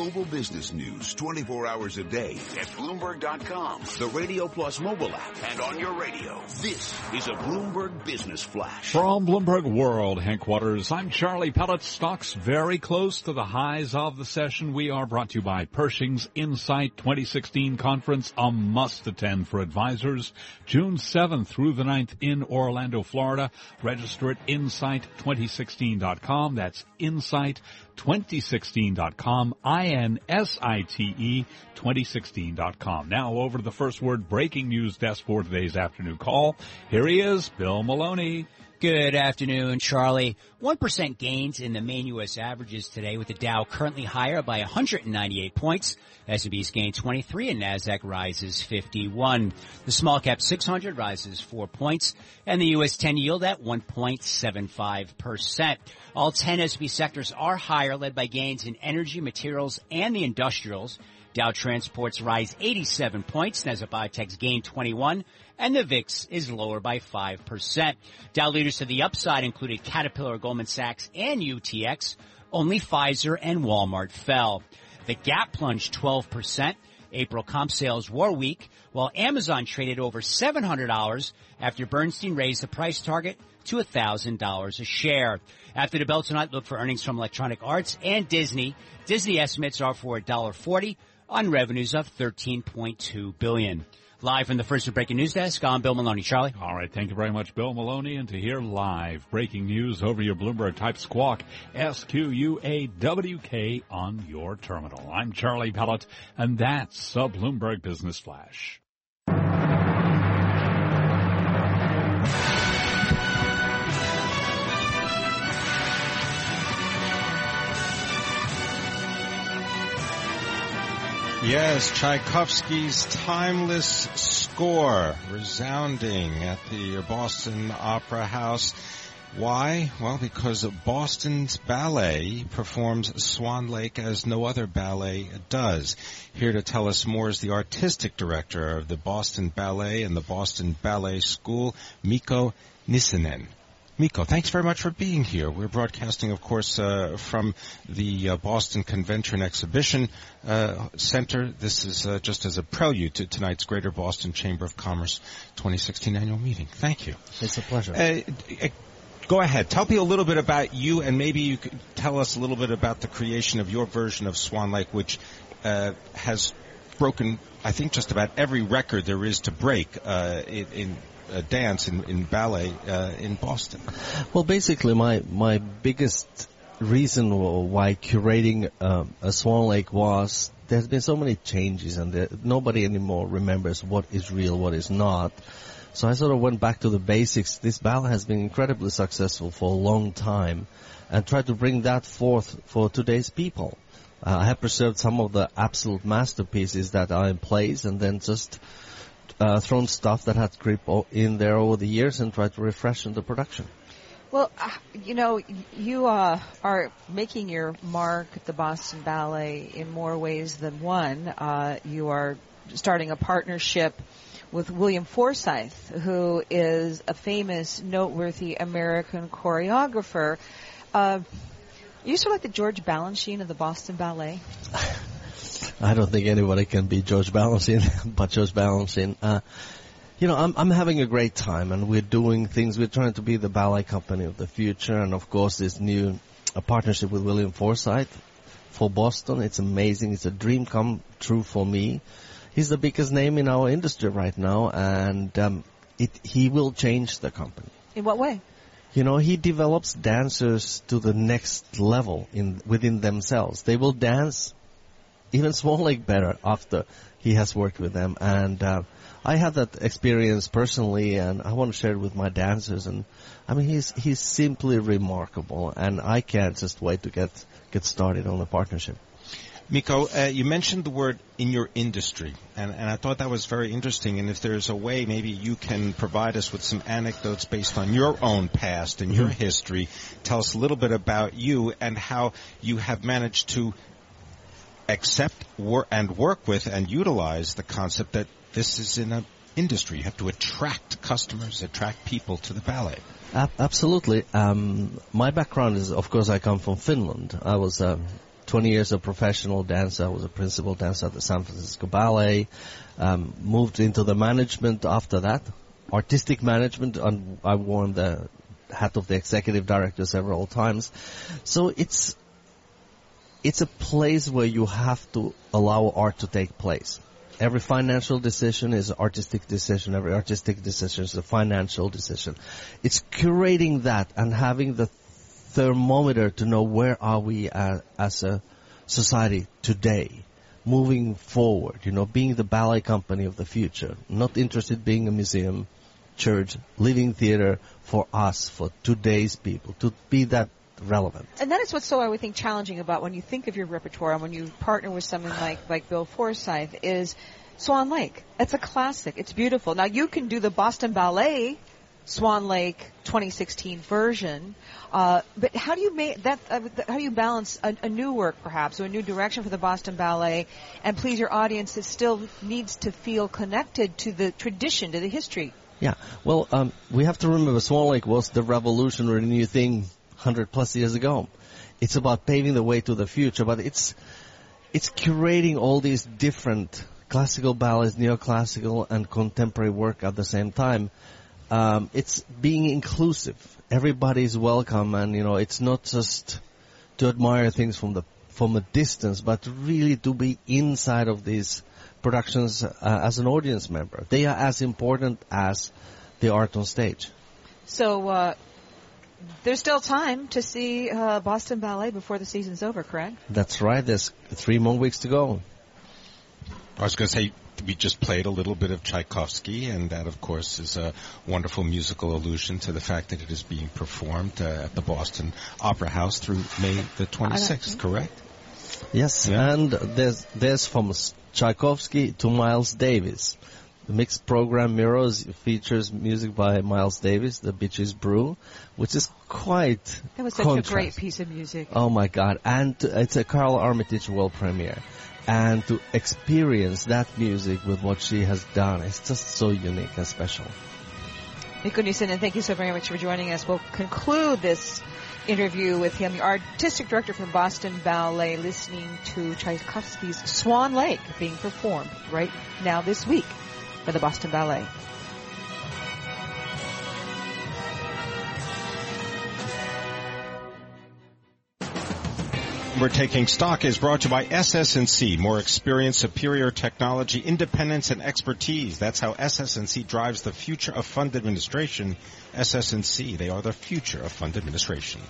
global business news 24 hours a day at Bloomberg.com, the Radio Plus mobile app, and on your radio. This is a Bloomberg Business Flash. From Bloomberg World headquarters, I'm Charlie Pellet. Stocks very close to the highs of the session. We are brought to you by Pershing's Insight 2016 conference, a must attend for advisors. June 7th through the 9th in Orlando, Florida. Register at insight2016.com. That's insight2016.com. I-N-S-I-T-E 2016.com. Now over to the first word breaking news desk for today's afternoon call. Here he is, Bill Maloney. Good afternoon, Charlie. 1% gains in the main U.S. averages today with the Dow currently higher by 198 points. S&P's gained 23 and NASDAQ rises 51. The small cap 600 rises 4 points and the U.S. 10 yield at 1.75%. All 10 S&P sectors are higher led by gains in energy, materials, and the industrials. Dow Transports rise 87 points, Nasdaq Biotech's gain 21, and the VIX is lower by 5%. Dow leaders to the upside included Caterpillar, Goldman Sachs, and UTX. Only Pfizer and Walmart fell. The Gap plunged 12%. April comp sales were weak, while Amazon traded over $700 after Bernstein raised the price target to $1,000 a share. After the bell tonight, look for earnings from Electronic Arts and Disney. Disney estimates are for $1.40 on revenues of 13.2 billion. Live from the first breaking news desk, I'm Bill Maloney. Charlie. All right, thank you very much, Bill Maloney. And to hear live breaking news over your Bloomberg type squawk, S-Q-U-A-W-K on your terminal. I'm Charlie Pellet, and that's a Bloomberg Business Flash. Yes, Tchaikovsky's timeless score resounding at the Boston Opera House. Why? Well, because Boston's ballet performs Swan Lake as no other ballet does. Here to tell us more is the artistic director of the Boston Ballet and the Boston Ballet School, Mikko Nissinen. Mikko, thanks very much for being here. We're broadcasting, of course, uh, from the uh, Boston Convention Exhibition uh, Center. This is uh, just as a prelude to tonight's Greater Boston Chamber of Commerce 2016 annual meeting. Thank you. It's a pleasure. Uh, go ahead. Tell me a little bit about you, and maybe you could tell us a little bit about the creation of your version of Swan Lake, which uh, has broken, I think, just about every record there is to break in, in uh, dance in, in ballet uh, in Boston? Well, basically, my my biggest reason why curating um, a Swan Lake was there's been so many changes, and there, nobody anymore remembers what is real, what is not. So I sort of went back to the basics. This ballet has been incredibly successful for a long time, and tried to bring that forth for today's people. Uh, I have preserved some of the absolute masterpieces that are in place, and then just uh, thrown stuff that had grip in there over the years and tried to refreshen the production. Well, uh, you know, you uh, are making your mark at the Boston Ballet in more ways than one. Uh, you are starting a partnership with William Forsythe, who is a famous, noteworthy American choreographer. Uh, you sort of like the George Balanchine of the Boston Ballet. I don't think anybody can be George Balanchine, but George Balanchine. Uh, you know, I'm, I'm having a great time and we're doing things. We're trying to be the ballet company of the future. And of course, this new a partnership with William Forsythe for Boston. It's amazing. It's a dream come true for me. He's the biggest name in our industry right now and, um, it, he will change the company. In what way? You know, he develops dancers to the next level in, within themselves. They will dance even Swan Lake better after he has worked with them. And uh, I had that experience personally, and I want to share it with my dancers. And I mean, he's he's simply remarkable, and I can't just wait to get get started on the partnership. Mikko, uh, you mentioned the word in your industry, and, and I thought that was very interesting. And if there's a way, maybe you can provide us with some anecdotes based on your own past and your mm-hmm. history. Tell us a little bit about you and how you have managed to accept wor- and work with and utilize the concept that this is in an industry. You have to attract customers, attract people to the ballet. absolutely. Um, my background is, of course, I come from Finland. I was a 20 years of professional dancer. I was a principal dancer at the San Francisco Ballet. Um, moved into the management after that, artistic management, and I worn the hat of the executive director several times. So it's it's a place where you have to allow art to take place. Every financial decision is an artistic decision. Every artistic decision is a financial decision. It's curating that and having the thermometer to know where are we as, as a society today, moving forward, you know, being the ballet company of the future, not interested being a museum, church, living theater for us, for today's people, to be that relevant. And that is what's so I would think challenging about when you think of your repertoire and when you partner with someone like like Bill Forsythe is Swan Lake. It's a classic. It's beautiful. Now you can do the Boston Ballet Swan Lake 2016 version, uh, but how do you make that? Uh, how do you balance a, a, new work, perhaps, or a new direction for the Boston Ballet, and please your audience that still needs to feel connected to the tradition, to the history? Yeah. Well, um, we have to remember Swan Lake was the revolutionary new thing 100 plus years ago. It's about paving the way to the future, but it's, it's curating all these different classical ballets, neoclassical and contemporary work at the same time. Um, it's being inclusive. Everybody's welcome and, you know, it's not just to admire things from the, from a distance, but really to be inside of these productions uh, as an audience member. They are as important as the art on stage. So, uh, there's still time to see uh, Boston Ballet before the season's over, correct? That's right. There's three more weeks to go. I was going to say we just played a little bit of Tchaikovsky, and that, of course, is a wonderful musical allusion to the fact that it is being performed uh, at the Boston Opera House through May the 26th. Correct? Yes, yeah. and there's there's from Tchaikovsky to Miles Davis. The mixed program mirrors features music by Miles Davis, The Bitches Brew, which is quite That was such contrast. a great piece of music. Oh my god. And it's a Karole Armitage world premiere. And to experience that music with what she has done is just so unique and special. Mikko Nissinen, thank you so very much for joining us. We'll conclude this interview with him, the artistic director from Boston Ballet, listening to Tchaikovsky's Swan Lake being performed right now this week by the Boston Ballet. We're taking stock is brought to you by SS&C. More experience, superior technology, independence, and expertise. That's how SS&C drives the future of fund administration. SS&C, they are the future of fund administration.